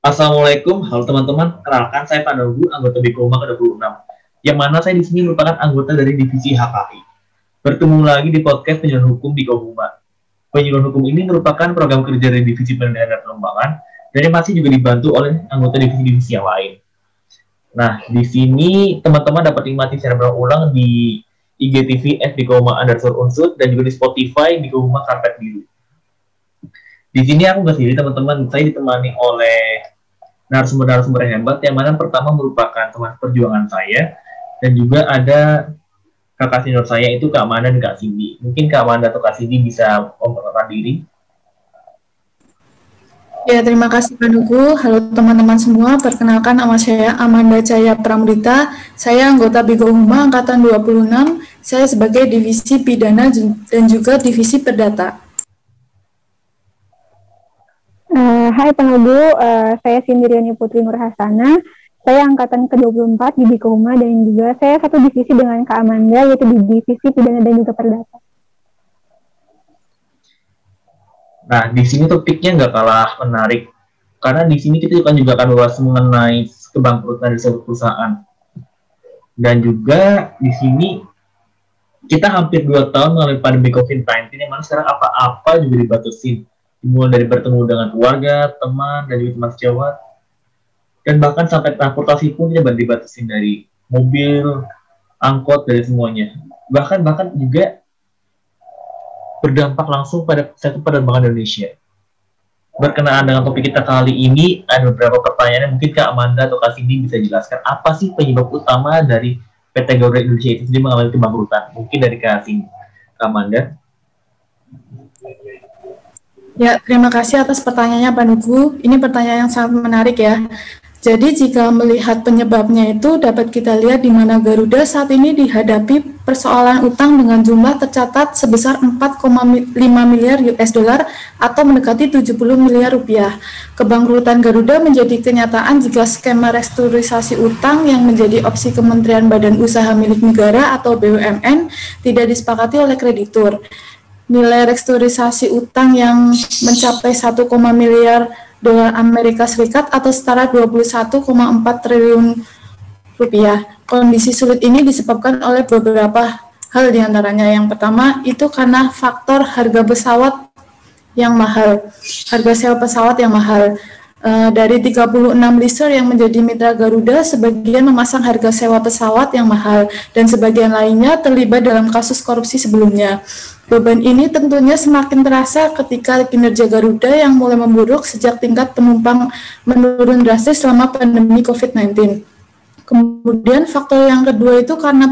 Assalamualaikum, halo teman-teman. Kenalkan saya Pak Nogu, anggota Bikoma ke-26. Yang mana saya di sini merupakan anggota dari divisi HKI. Bertemu lagi di podcast penyuluhan hukum di Bikoma. Penyuluhan hukum ini merupakan program kerja dari divisi penelitian dan pengembangan dan yang masih juga dibantu oleh anggota divisi-divisi yang lain. Nah, di sini teman-teman dapat nikmati secara berulang di IGTV F Bikoma underscore unsur dan juga di Spotify Bikoma Karpet Biru. Di sini aku nggak sendiri teman-teman, saya ditemani oleh narasumber-narasumber yang hebat, yang mana pertama merupakan teman perjuangan saya, dan juga ada kakak senior saya itu Kak Manda dan Kak Cindy. Mungkin Kak Manda atau Kak Cindy bisa memperkenalkan diri. Ya, terima kasih Pak. Halo teman-teman semua, perkenalkan nama saya Amanda Jaya Pramudita. Saya anggota Bigo Huma Angkatan 26. Saya sebagai Divisi Pidana dan juga Divisi Perdata. Uh, hai Penudu, uh, saya Sindiriani Putri Nurhasana. Saya angkatan ke-24 di Bikoma dan juga saya satu divisi dengan Kak Amanda yaitu di divisi pidana dan juga perdata. Nah, di sini topiknya nggak kalah menarik karena di sini kita kan juga akan bahas mengenai kebangkrutan dari sebuah perusahaan. Dan juga di sini kita hampir dua tahun mengalami pandemi COVID-19 yang mana sekarang apa-apa juga dibatasin dimulai dari bertemu dengan keluarga, teman, dan juga teman sejawat, dan bahkan sampai transportasi pun tidak dibatasi dari mobil, angkot, dari semuanya. Bahkan bahkan juga berdampak langsung pada satu penerbangan Indonesia. Berkenaan dengan topik kita kali ini, ada beberapa pertanyaan yang mungkin Kak Amanda atau Kak Cindy bisa jelaskan. Apa sih penyebab utama dari PT Garuda Indonesia itu sendiri mengalami kebangkrutan? Mungkin dari Kak Cindy. Kak Amanda. Ya, terima kasih atas pertanyaannya Pak Nugu. Ini pertanyaan yang sangat menarik ya. Jadi jika melihat penyebabnya itu dapat kita lihat di mana Garuda saat ini dihadapi persoalan utang dengan jumlah tercatat sebesar 4,5 miliar US dollar atau mendekati 70 miliar rupiah. Kebangkrutan Garuda menjadi kenyataan jika skema restrukturisasi utang yang menjadi opsi Kementerian Badan Usaha milik negara atau BUMN tidak disepakati oleh kreditur nilai restrukturisasi utang yang mencapai 1, miliar dolar Amerika Serikat atau setara 21,4 triliun rupiah. Kondisi sulit ini disebabkan oleh beberapa hal di antaranya. Yang pertama itu karena faktor harga pesawat yang mahal, harga sewa pesawat yang mahal. Uh, dari 36 leaser yang menjadi mitra Garuda, sebagian memasang harga sewa pesawat yang mahal dan sebagian lainnya terlibat dalam kasus korupsi sebelumnya. Beban ini tentunya semakin terasa ketika kinerja Garuda yang mulai memburuk sejak tingkat penumpang menurun drastis selama pandemi COVID-19. Kemudian faktor yang kedua itu karena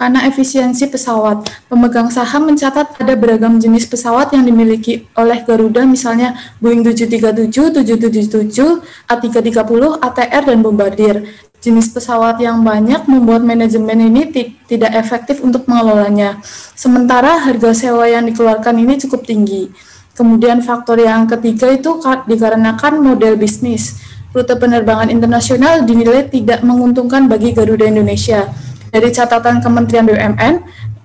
karena efisiensi pesawat. Pemegang saham mencatat ada beragam jenis pesawat yang dimiliki oleh Garuda misalnya Boeing 737, 777, A330, ATR dan Bombardier. Jenis pesawat yang banyak membuat manajemen ini tidak efektif untuk mengelolanya. Sementara harga sewa yang dikeluarkan ini cukup tinggi. Kemudian faktor yang ketiga itu dikarenakan model bisnis. Rute penerbangan internasional dinilai tidak menguntungkan bagi Garuda Indonesia. Dari catatan Kementerian BUMN,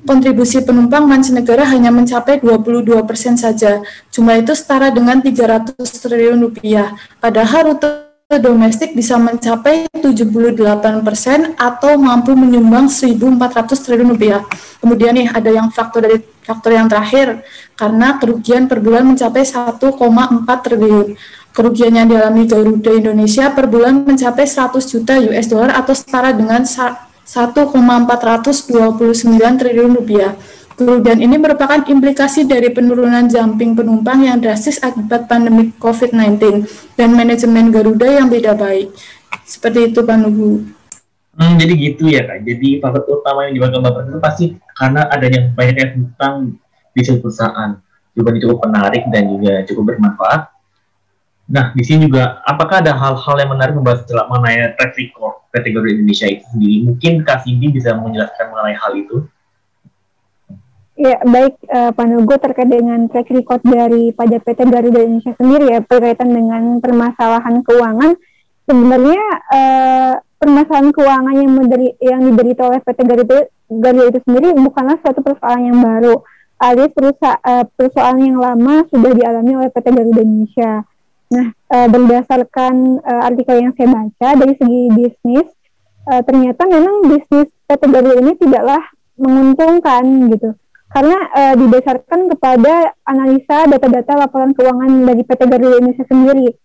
kontribusi penumpang mancanegara hanya mencapai 22 persen saja. Jumlah itu setara dengan 300 triliun rupiah. Padahal rute domestik bisa mencapai 78 persen atau mampu menyumbang 1.400 triliun rupiah. Kemudian nih ada yang faktor dari faktor yang terakhir karena kerugian per bulan mencapai 1,4 triliun. Kerugian yang dialami Garuda Indonesia per bulan mencapai 100 juta US dollar atau setara dengan 1,429 triliun rupiah. Kerugian ini merupakan implikasi dari penurunan jumping penumpang yang drastis akibat pandemi COVID-19 dan manajemen Garuda yang tidak baik. Seperti itu Pak Nugu. Hmm, jadi gitu ya Kak. Jadi faktor utama yang dibanggakan Bapak itu pasti karena adanya banyaknya hutang di sebuah perusahaan. Juga cukup menarik dan juga cukup bermanfaat. Nah, di sini juga apakah ada hal-hal yang menarik membahas mengenai track record Garuda Indonesia itu sendiri? Mungkin Kak Cindy bisa menjelaskan mengenai hal itu. Ya, baik uh, Pak Nugo terkait dengan track record dari pajak PT Garuda Indonesia sendiri ya berkaitan dengan permasalahan keuangan sebenarnya uh, permasalahan keuangan yang menderi, yang diderita oleh PT Garuda, Garuda itu sendiri bukanlah suatu persoalan yang baru alias perusahaan, uh, persoalan yang lama sudah dialami oleh PT Garuda Indonesia. Nah, uh, berdasarkan uh, artikel yang saya baca dari segi bisnis, uh, ternyata memang bisnis PT Garuda ini tidaklah menguntungkan gitu. Karena uh, didasarkan kepada analisa data-data laporan keuangan dari PT Garuda Indonesia sendiri.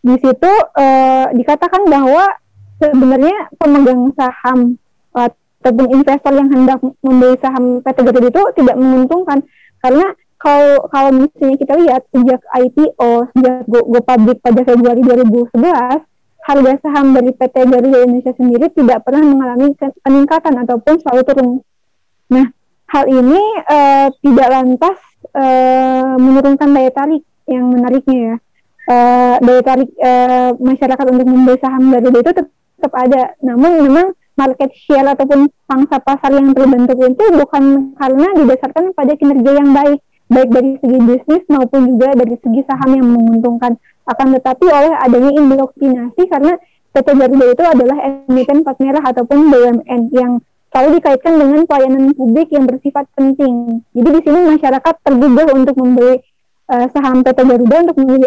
Di situ uh, dikatakan bahwa sebenarnya pemegang saham ataupun investor yang hendak membeli saham PT Garuda itu tidak menguntungkan karena kalau kalau misalnya kita lihat sejak IPO sejak go, go public pada Februari 2011 harga saham dari PT Garuda Indonesia sendiri tidak pernah mengalami peningkatan ataupun selalu turun. Nah, hal ini uh, tidak lantas uh, menurunkan daya tarik yang menariknya ya. Uh, daya tarik uh, masyarakat untuk membeli saham Garuda itu tetap ada. Namun memang market share ataupun pangsa pasar yang terbentuk itu bukan karena didasarkan pada kinerja yang baik, baik dari segi bisnis maupun juga dari segi saham yang menguntungkan. Akan tetapi oleh adanya indoktrinasi karena PT Garuda itu adalah emiten plat merah ataupun BUMN yang kalau dikaitkan dengan pelayanan publik yang bersifat penting. Jadi di sini masyarakat tergugah untuk membeli uh, saham PT Garuda untuk menjadi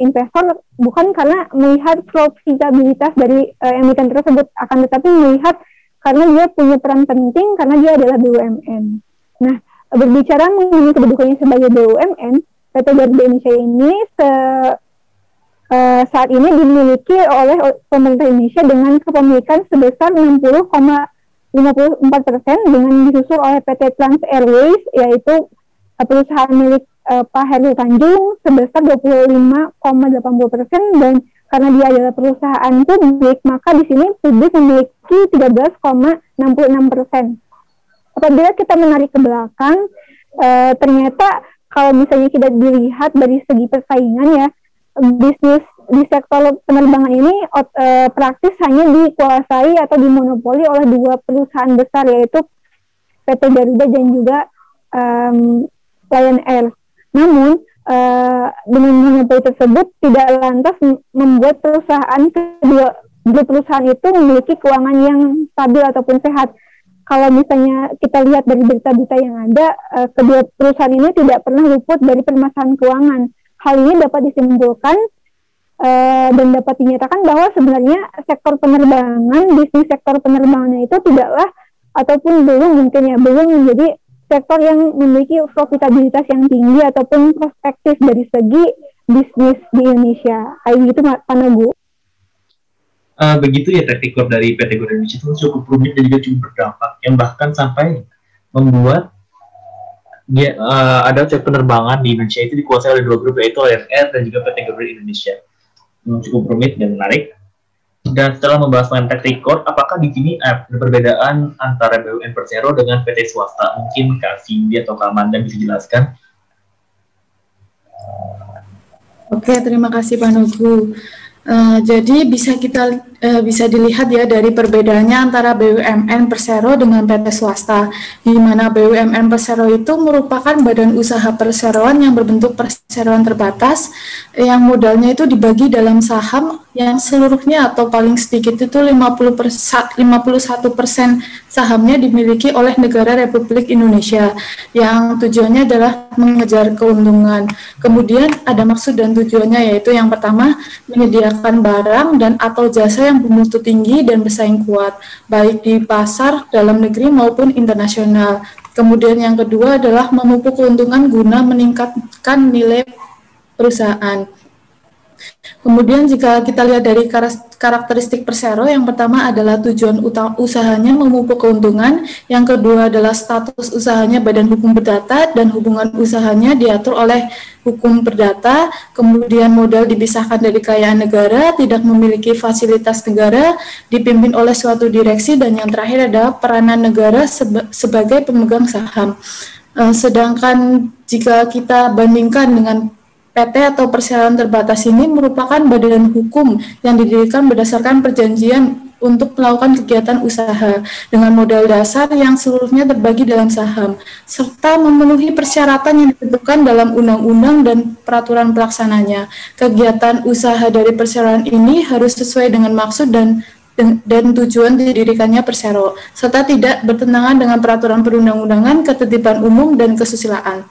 investor bukan karena melihat profitabilitas dari eh, uh, emiten tersebut, akan tetapi melihat karena dia punya peran penting karena dia adalah BUMN. Nah, berbicara mengenai kedudukannya sebagai BUMN, PT Garuda Indonesia ini se eh, saat ini dimiliki oleh pemerintah Indonesia dengan kepemilikan sebesar 60, 54% dengan disusul oleh PT Trans Airways yaitu eh, perusahaan milik uh, Pak Heru Tanjung sebesar 25,80% dan karena dia adalah perusahaan publik maka di sini publik memiliki 13,66%. Apabila kita menarik ke belakang uh, ternyata kalau misalnya kita dilihat dari segi persaingan ya bisnis di sektor penerbangan ini uh, praktis hanya dikuasai atau dimonopoli oleh dua perusahaan besar yaitu PT Garuda dan juga um, Lion Air. Namun uh, dengan monopoli tersebut tidak lantas membuat perusahaan kedua dua perusahaan itu memiliki keuangan yang stabil ataupun sehat. Kalau misalnya kita lihat dari berita-berita yang ada, uh, kedua perusahaan ini tidak pernah luput dari permasalahan keuangan. Hal ini dapat disimpulkan uh, dan dapat dinyatakan bahwa sebenarnya sektor penerbangan, bisnis sektor penerbangan itu tidaklah ataupun belum mungkin ya belum menjadi sektor yang memiliki profitabilitas yang tinggi ataupun perspektif dari segi bisnis di Indonesia. Kayak gitu Pak Nagu. Uh, begitu ya record dari PT Garuda Indonesia itu cukup rumit dan juga cukup berdampak yang bahkan sampai membuat dia uh, ada cek penerbangan di Indonesia itu dikuasai oleh dua grup yaitu Air dan juga PT Garuda Indonesia. Hmm, cukup rumit dan menarik. Dan setelah membahas mengenai track record, apakah di sini ada perbedaan antara BUMN Persero dengan PT swasta? Mungkin Kak Cindy atau Kak Amanda bisa jelaskan. Oke, terima kasih Pak Nugu. Uh, jadi bisa kita uh, bisa dilihat ya dari perbedaannya antara BUMN Persero dengan PT swasta, di mana BUMN Persero itu merupakan badan usaha perseroan yang berbentuk perseroan terbatas, yang modalnya itu dibagi dalam saham yang seluruhnya atau paling sedikit itu 50 persen, 51 persen sahamnya dimiliki oleh negara Republik Indonesia yang tujuannya adalah mengejar keuntungan. Kemudian ada maksud dan tujuannya yaitu yang pertama menyediakan barang dan atau jasa yang bermutu tinggi dan bersaing kuat baik di pasar dalam negeri maupun internasional. Kemudian yang kedua adalah memupuk keuntungan guna meningkatkan nilai perusahaan. Kemudian jika kita lihat dari karakteristik Persero, yang pertama adalah tujuan usahanya memupuk keuntungan, yang kedua adalah status usahanya badan hukum perdata dan hubungan usahanya diatur oleh hukum perdata, kemudian modal dipisahkan dari kekayaan negara, tidak memiliki fasilitas negara, dipimpin oleh suatu direksi, dan yang terakhir adalah peranan negara seba sebagai pemegang saham. Uh, sedangkan jika kita bandingkan dengan PT atau perseroan terbatas ini merupakan badan hukum yang didirikan berdasarkan perjanjian untuk melakukan kegiatan usaha dengan modal dasar yang seluruhnya terbagi dalam saham, serta memenuhi persyaratan yang ditentukan dalam undang-undang dan peraturan pelaksananya. Kegiatan usaha dari perseroan ini harus sesuai dengan maksud dan dan tujuan didirikannya persero, serta tidak bertentangan dengan peraturan perundang-undangan, ketertiban umum, dan kesusilaan.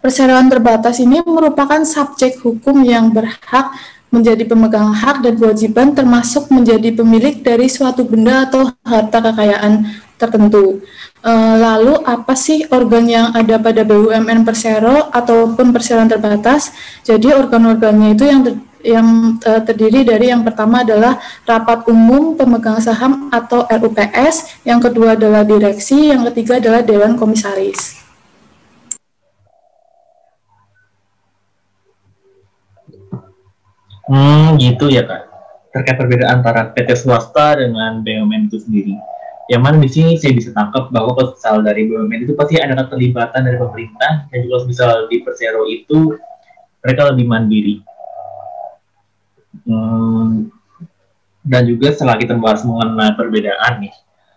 Perseroan terbatas ini merupakan subjek hukum yang berhak menjadi pemegang hak dan kewajiban termasuk menjadi pemilik dari suatu benda atau harta kekayaan tertentu. E, lalu apa sih organ yang ada pada BUMN Persero ataupun perseroan terbatas? Jadi organ-organnya itu yang ter, yang e, terdiri dari yang pertama adalah rapat umum pemegang saham atau RUPS, yang kedua adalah direksi, yang ketiga adalah dewan komisaris. Hmm, gitu ya kak. Terkait perbedaan antara PT swasta dengan BUMN itu sendiri. Yang mana di sini saya bisa tangkap bahwa kalau misal dari BUMN itu pasti ada keterlibatan dari pemerintah dan juga misal di Persero itu mereka lebih mandiri. Hmm, dan juga setelah kita membahas mengenai perbedaan nih,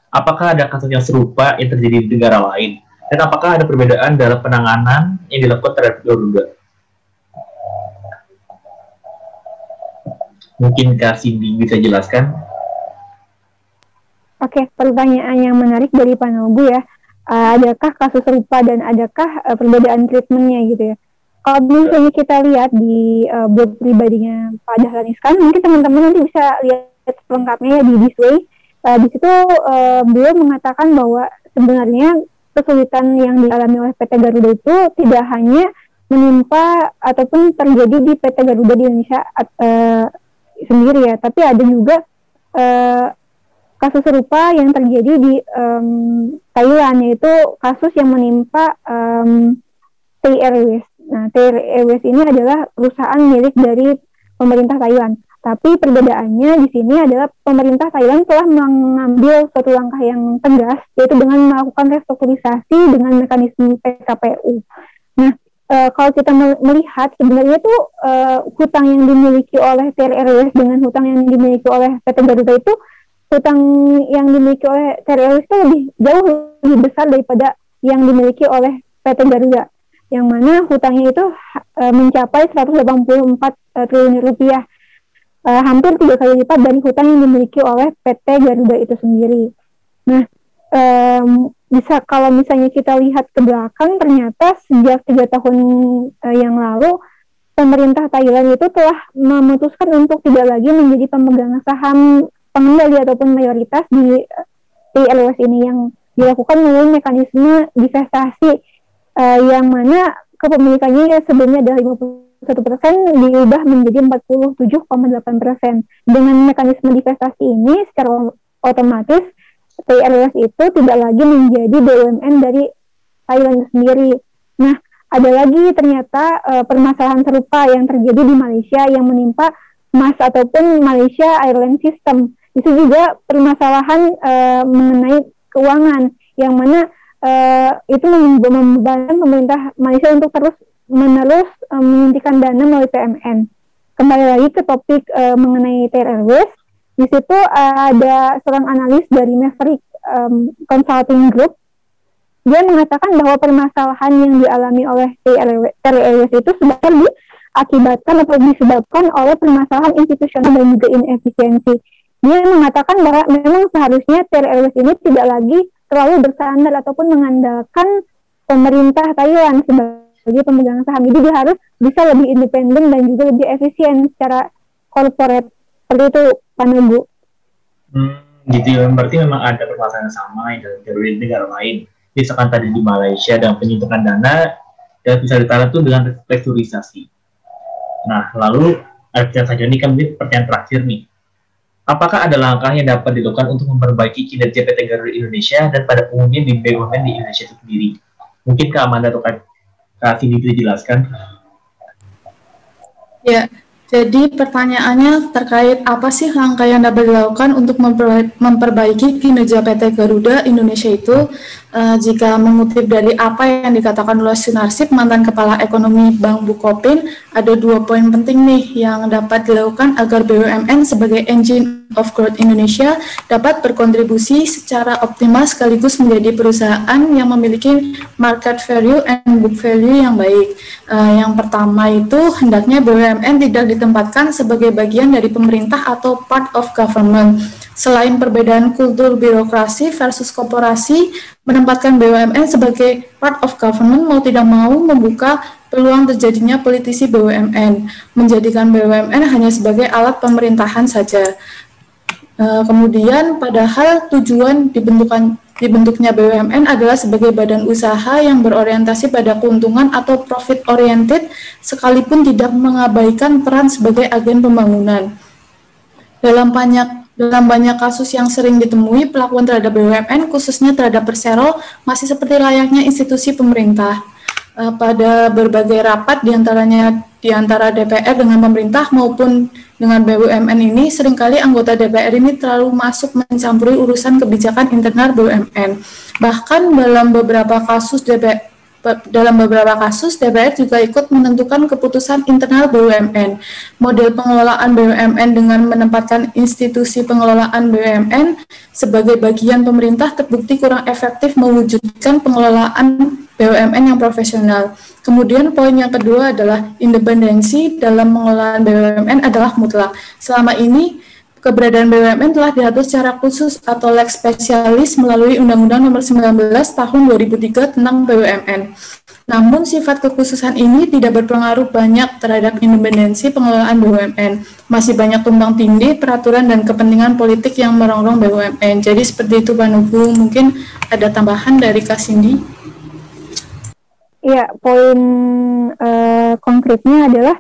apakah ada kasus yang serupa yang terjadi di negara lain? Dan apakah ada perbedaan dalam penanganan yang dilakukan terhadap Garuda? Mungkin Kak Cindy bisa jelaskan? Oke, pertanyaan yang menarik dari Pak Nogu ya. Uh, adakah kasus serupa dan adakah uh, perbedaan treatmentnya gitu ya? Kalau misalnya kita lihat di uh, blog pribadinya Pak Dahlan Iskan, mungkin teman-teman nanti bisa lihat lengkapnya ya di this way. Uh, di situ uh, beliau mengatakan bahwa sebenarnya kesulitan yang dialami oleh PT Garuda itu tidak hanya menimpa ataupun terjadi di PT Garuda di Indonesia uh, sendiri ya, tapi ada juga uh, kasus serupa yang terjadi di um, Thailand yaitu kasus yang menimpa um, Thai. Nah, Thai ini adalah perusahaan milik dari pemerintah Thailand. Tapi perbedaannya di sini adalah pemerintah Thailand telah mengambil suatu langkah yang tegas, yaitu dengan melakukan restrukturisasi dengan mekanisme PKPU. Nah, uh, kalau kita melihat sebenarnya itu uh, hutang yang dimiliki oleh TRRWS dengan hutang yang dimiliki oleh PT Garuda itu hutang yang dimiliki oleh TRRWS itu lebih jauh lebih besar daripada yang dimiliki oleh PT Garuda yang mana hutangnya itu uh, mencapai 184 uh, triliun rupiah uh, hampir tiga kali lipat dari hutang yang dimiliki oleh PT Garuda itu sendiri. Nah, um, bisa kalau misalnya kita lihat ke belakang ternyata sejak tiga tahun uh, yang lalu pemerintah Thailand itu telah memutuskan untuk tidak lagi menjadi pemegang saham pengendali ataupun mayoritas di TLS ini yang dilakukan melalui mekanisme divestasi uh, yang mana kepemilikannya sebelumnya adalah 51 persen diubah menjadi 47,8 persen. Dengan mekanisme divestasi ini secara otomatis TLS itu tidak lagi menjadi BUMN dari Thailand sendiri. Nah, ada lagi ternyata uh, permasalahan serupa yang terjadi di Malaysia yang menimpa MAS ataupun Malaysia Airline System. Itu juga permasalahan uh, mengenai keuangan yang mana uh, itu membebankan pemerintah Malaysia untuk terus menerus uh, menyuntikkan dana melalui PMN. Kembali lagi ke topik uh, mengenai TRLWS, di situ uh, ada seorang analis dari Maverick um, Consulting Group. Dia mengatakan bahwa permasalahan yang dialami oleh TLWS itu sebenarnya diakibatkan atau disebabkan oleh permasalahan institusional dan juga inefisiensi. Dia mengatakan bahwa memang seharusnya TLWS ini tidak lagi terlalu bersandar ataupun mengandalkan pemerintah Thailand sebagai pemegang saham. Jadi dia harus bisa lebih independen dan juga lebih efisien secara corporate. Seperti itu Pak Hmm, gitu ya. Berarti memang ada permasalahan yang sama yang terjadi di negara lain. Misalkan tadi di Malaysia dan penyuntikan dana dan bisa ditaruh itu dengan restrukturisasi. Nah, lalu pertanyaan saja ini kan pertanyaan terakhir nih. Apakah ada langkah yang dapat dilakukan untuk memperbaiki kinerja PT Garuda Indonesia dan pada umumnya di BUMN di Indonesia itu sendiri? Mungkin Kak Amanda atau Kak, Cindy bisa jelaskan? Ya, jadi pertanyaannya terkait apa sih langkah yang dapat dilakukan untuk memperbaiki kinerja PT Garuda Indonesia itu uh, jika mengutip dari apa yang dikatakan oleh Sunarsip mantan kepala ekonomi Bank Bukopin ada dua poin penting nih yang dapat dilakukan agar BUMN sebagai engine of growth Indonesia dapat berkontribusi secara optimal sekaligus menjadi perusahaan yang memiliki market value and book value yang baik. Uh, yang pertama itu hendaknya BUMN tidak ditempatkan sebagai bagian dari pemerintah atau part of government Selain perbedaan kultur birokrasi versus korporasi, menempatkan BUMN sebagai part of government mau tidak mau membuka peluang terjadinya politisi BUMN, menjadikan BUMN hanya sebagai alat pemerintahan saja. Uh, kemudian, padahal tujuan dibentukan dibentuknya BUMN adalah sebagai badan usaha yang berorientasi pada keuntungan atau profit oriented, sekalipun tidak mengabaikan peran sebagai agen pembangunan. Dalam banyak dalam banyak kasus yang sering ditemui, pelakuan terhadap BUMN, khususnya terhadap Persero, masih seperti layaknya institusi pemerintah. Uh, pada berbagai rapat di antaranya di antara DPR dengan pemerintah maupun dengan BUMN ini, sering kali anggota DPR ini terlalu masuk mencampuri urusan kebijakan internal BUMN. Bahkan dalam beberapa kasus DPR, dalam beberapa kasus, DPR juga ikut menentukan keputusan internal BUMN. Model pengelolaan BUMN dengan menempatkan institusi pengelolaan BUMN sebagai bagian pemerintah terbukti kurang efektif mewujudkan pengelolaan BUMN yang profesional. Kemudian poin yang kedua adalah independensi dalam pengelolaan BUMN adalah mutlak. Selama ini keberadaan BUMN telah diatur secara khusus atau lex spesialis melalui Undang-Undang Nomor 19 Tahun 2003 tentang BUMN. Namun sifat kekhususan ini tidak berpengaruh banyak terhadap independensi pengelolaan BUMN. Masih banyak tumpang tindih peraturan dan kepentingan politik yang merongrong BUMN. Jadi seperti itu Pak Nubu, mungkin ada tambahan dari Kak Cindy? Iya, poin uh, konkretnya adalah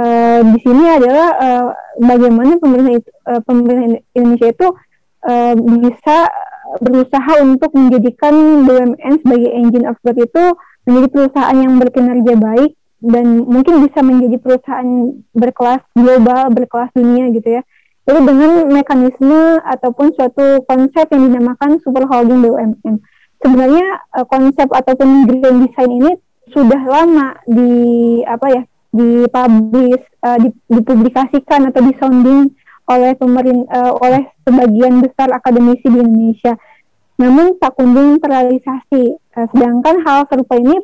uh, di sini adalah uh, bagaimana pemerintah itu, uh, pemerintah Indonesia itu uh, bisa berusaha untuk menjadikan BUMN sebagai engine of growth itu menjadi perusahaan yang berkinerja baik dan mungkin bisa menjadi perusahaan berkelas global, berkelas dunia gitu ya. Jadi dengan mekanisme ataupun suatu konsep yang dinamakan super holding BUMN. Sebenarnya konsep ataupun grand design ini sudah lama di apa ya dipublish, uh, dipublikasikan atau disounding oleh pemerintah uh, oleh sebagian besar akademisi di Indonesia. Namun tak kunjung terrealisasi. Uh, sedangkan hal serupa ini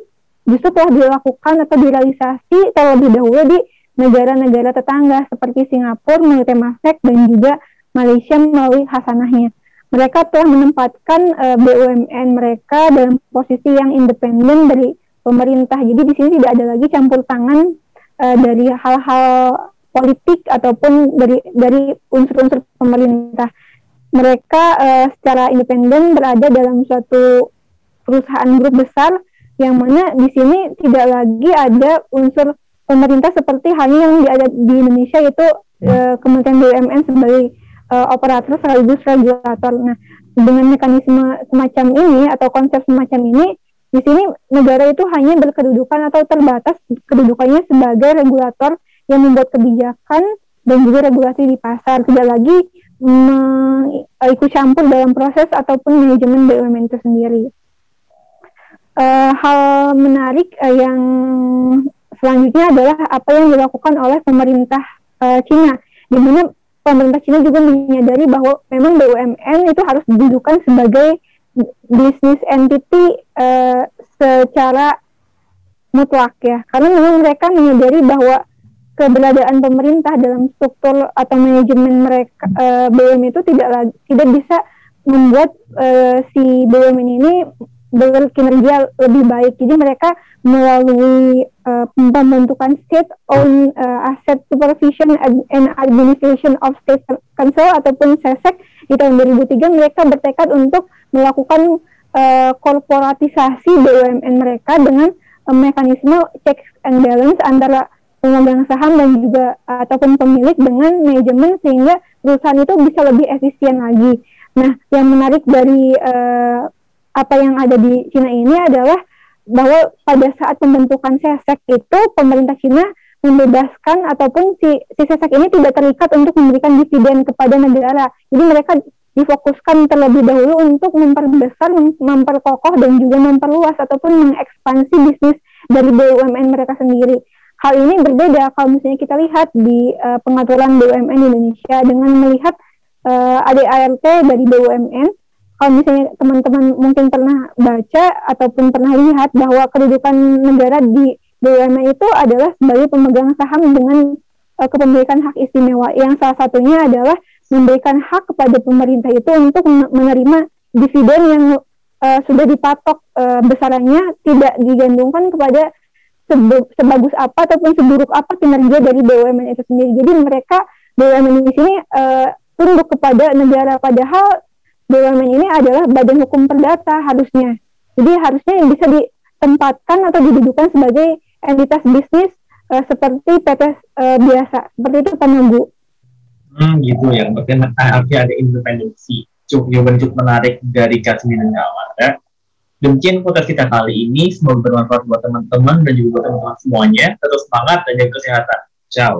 justru telah dilakukan atau direalisasi terlebih dahulu di negara-negara tetangga seperti Singapura melalui Temasek dan juga Malaysia melalui Hasanahnya. Mereka telah menempatkan uh, BUMN mereka dalam posisi yang independen dari pemerintah. Jadi di sini tidak ada lagi campur tangan uh, dari hal-hal politik ataupun dari dari unsur-unsur pemerintah. Mereka uh, secara independen berada dalam suatu perusahaan grup besar yang mana di sini tidak lagi ada unsur pemerintah seperti halnya yang ada di Indonesia itu uh, Kementerian BUMN sebagai uh, operator sekaligus regulator. Nah, dengan mekanisme semacam ini atau konsep semacam ini di sini negara itu hanya berkedudukan atau terbatas kedudukannya sebagai regulator yang membuat kebijakan dan juga regulasi di pasar tidak lagi ikut campur dalam proses ataupun manajemen BUMN itu sendiri. Uh, hal menarik uh, yang selanjutnya adalah apa yang dilakukan oleh pemerintah uh, Cina, di mana pemerintah Cina juga menyadari bahwa memang BUMN itu harus didudukan sebagai bisnis entity uh, secara mutlak ya karena memang mereka menyadari bahwa keberadaan pemerintah dalam struktur atau manajemen mereka uh, eh, BUMN itu tidak lagi tidak bisa membuat uh, si BUMN ini berkinerja lebih baik. Jadi mereka melalui uh, pembentukan State Owned uh, Asset Supervision and Administration of State Council ataupun SESEC di tahun 2003 mereka bertekad untuk melakukan uh, korporatisasi BUMN mereka dengan uh, mekanisme checks and balance antara pemegang saham dan juga ataupun pemilik dengan manajemen sehingga perusahaan itu bisa lebih efisien lagi. Nah, yang menarik dari uh, apa yang ada di Cina ini adalah bahwa pada saat pembentukan SESEC itu pemerintah Cina membebaskan ataupun si, si SESEC ini tidak terikat untuk memberikan dividen kepada negara. Jadi mereka difokuskan terlebih dahulu untuk memperbesar, memperkokoh dan juga memperluas ataupun mengekspansi bisnis dari BUMN mereka sendiri. Hal ini berbeda kalau misalnya kita lihat di uh, pengaturan BUMN Indonesia dengan melihat uh, eh, ADART dari BUMN. Kalau misalnya teman-teman mungkin pernah baca ataupun pernah lihat bahwa kedudukan negara di BUMN itu adalah sebagai pemegang saham dengan uh, kepemilikan hak istimewa yang salah satunya adalah memberikan hak kepada pemerintah itu untuk menerima dividen yang uh, sudah dipatok uh, besarannya tidak digandungkan kepada sebagus apa ataupun seburuk apa kinerja dari BUMN itu sendiri. Jadi mereka BUMN di sini uh, tunduk kepada negara padahal BUMN ini adalah badan hukum perdata harusnya. Jadi harusnya yang bisa ditempatkan atau didudukan sebagai entitas bisnis uh, seperti PT uh, biasa. Seperti itu Pak Nunggu. Hmm, gitu ya. Berarti artinya ada independensi. Cukup jawaban cukup menarik dari Kasmi dan. Ya. Demikian podcast kita kali ini. Semoga bermanfaat buat teman-teman dan juga buat teman-teman semuanya. Tetap semangat dan jaga kesehatan. Ciao.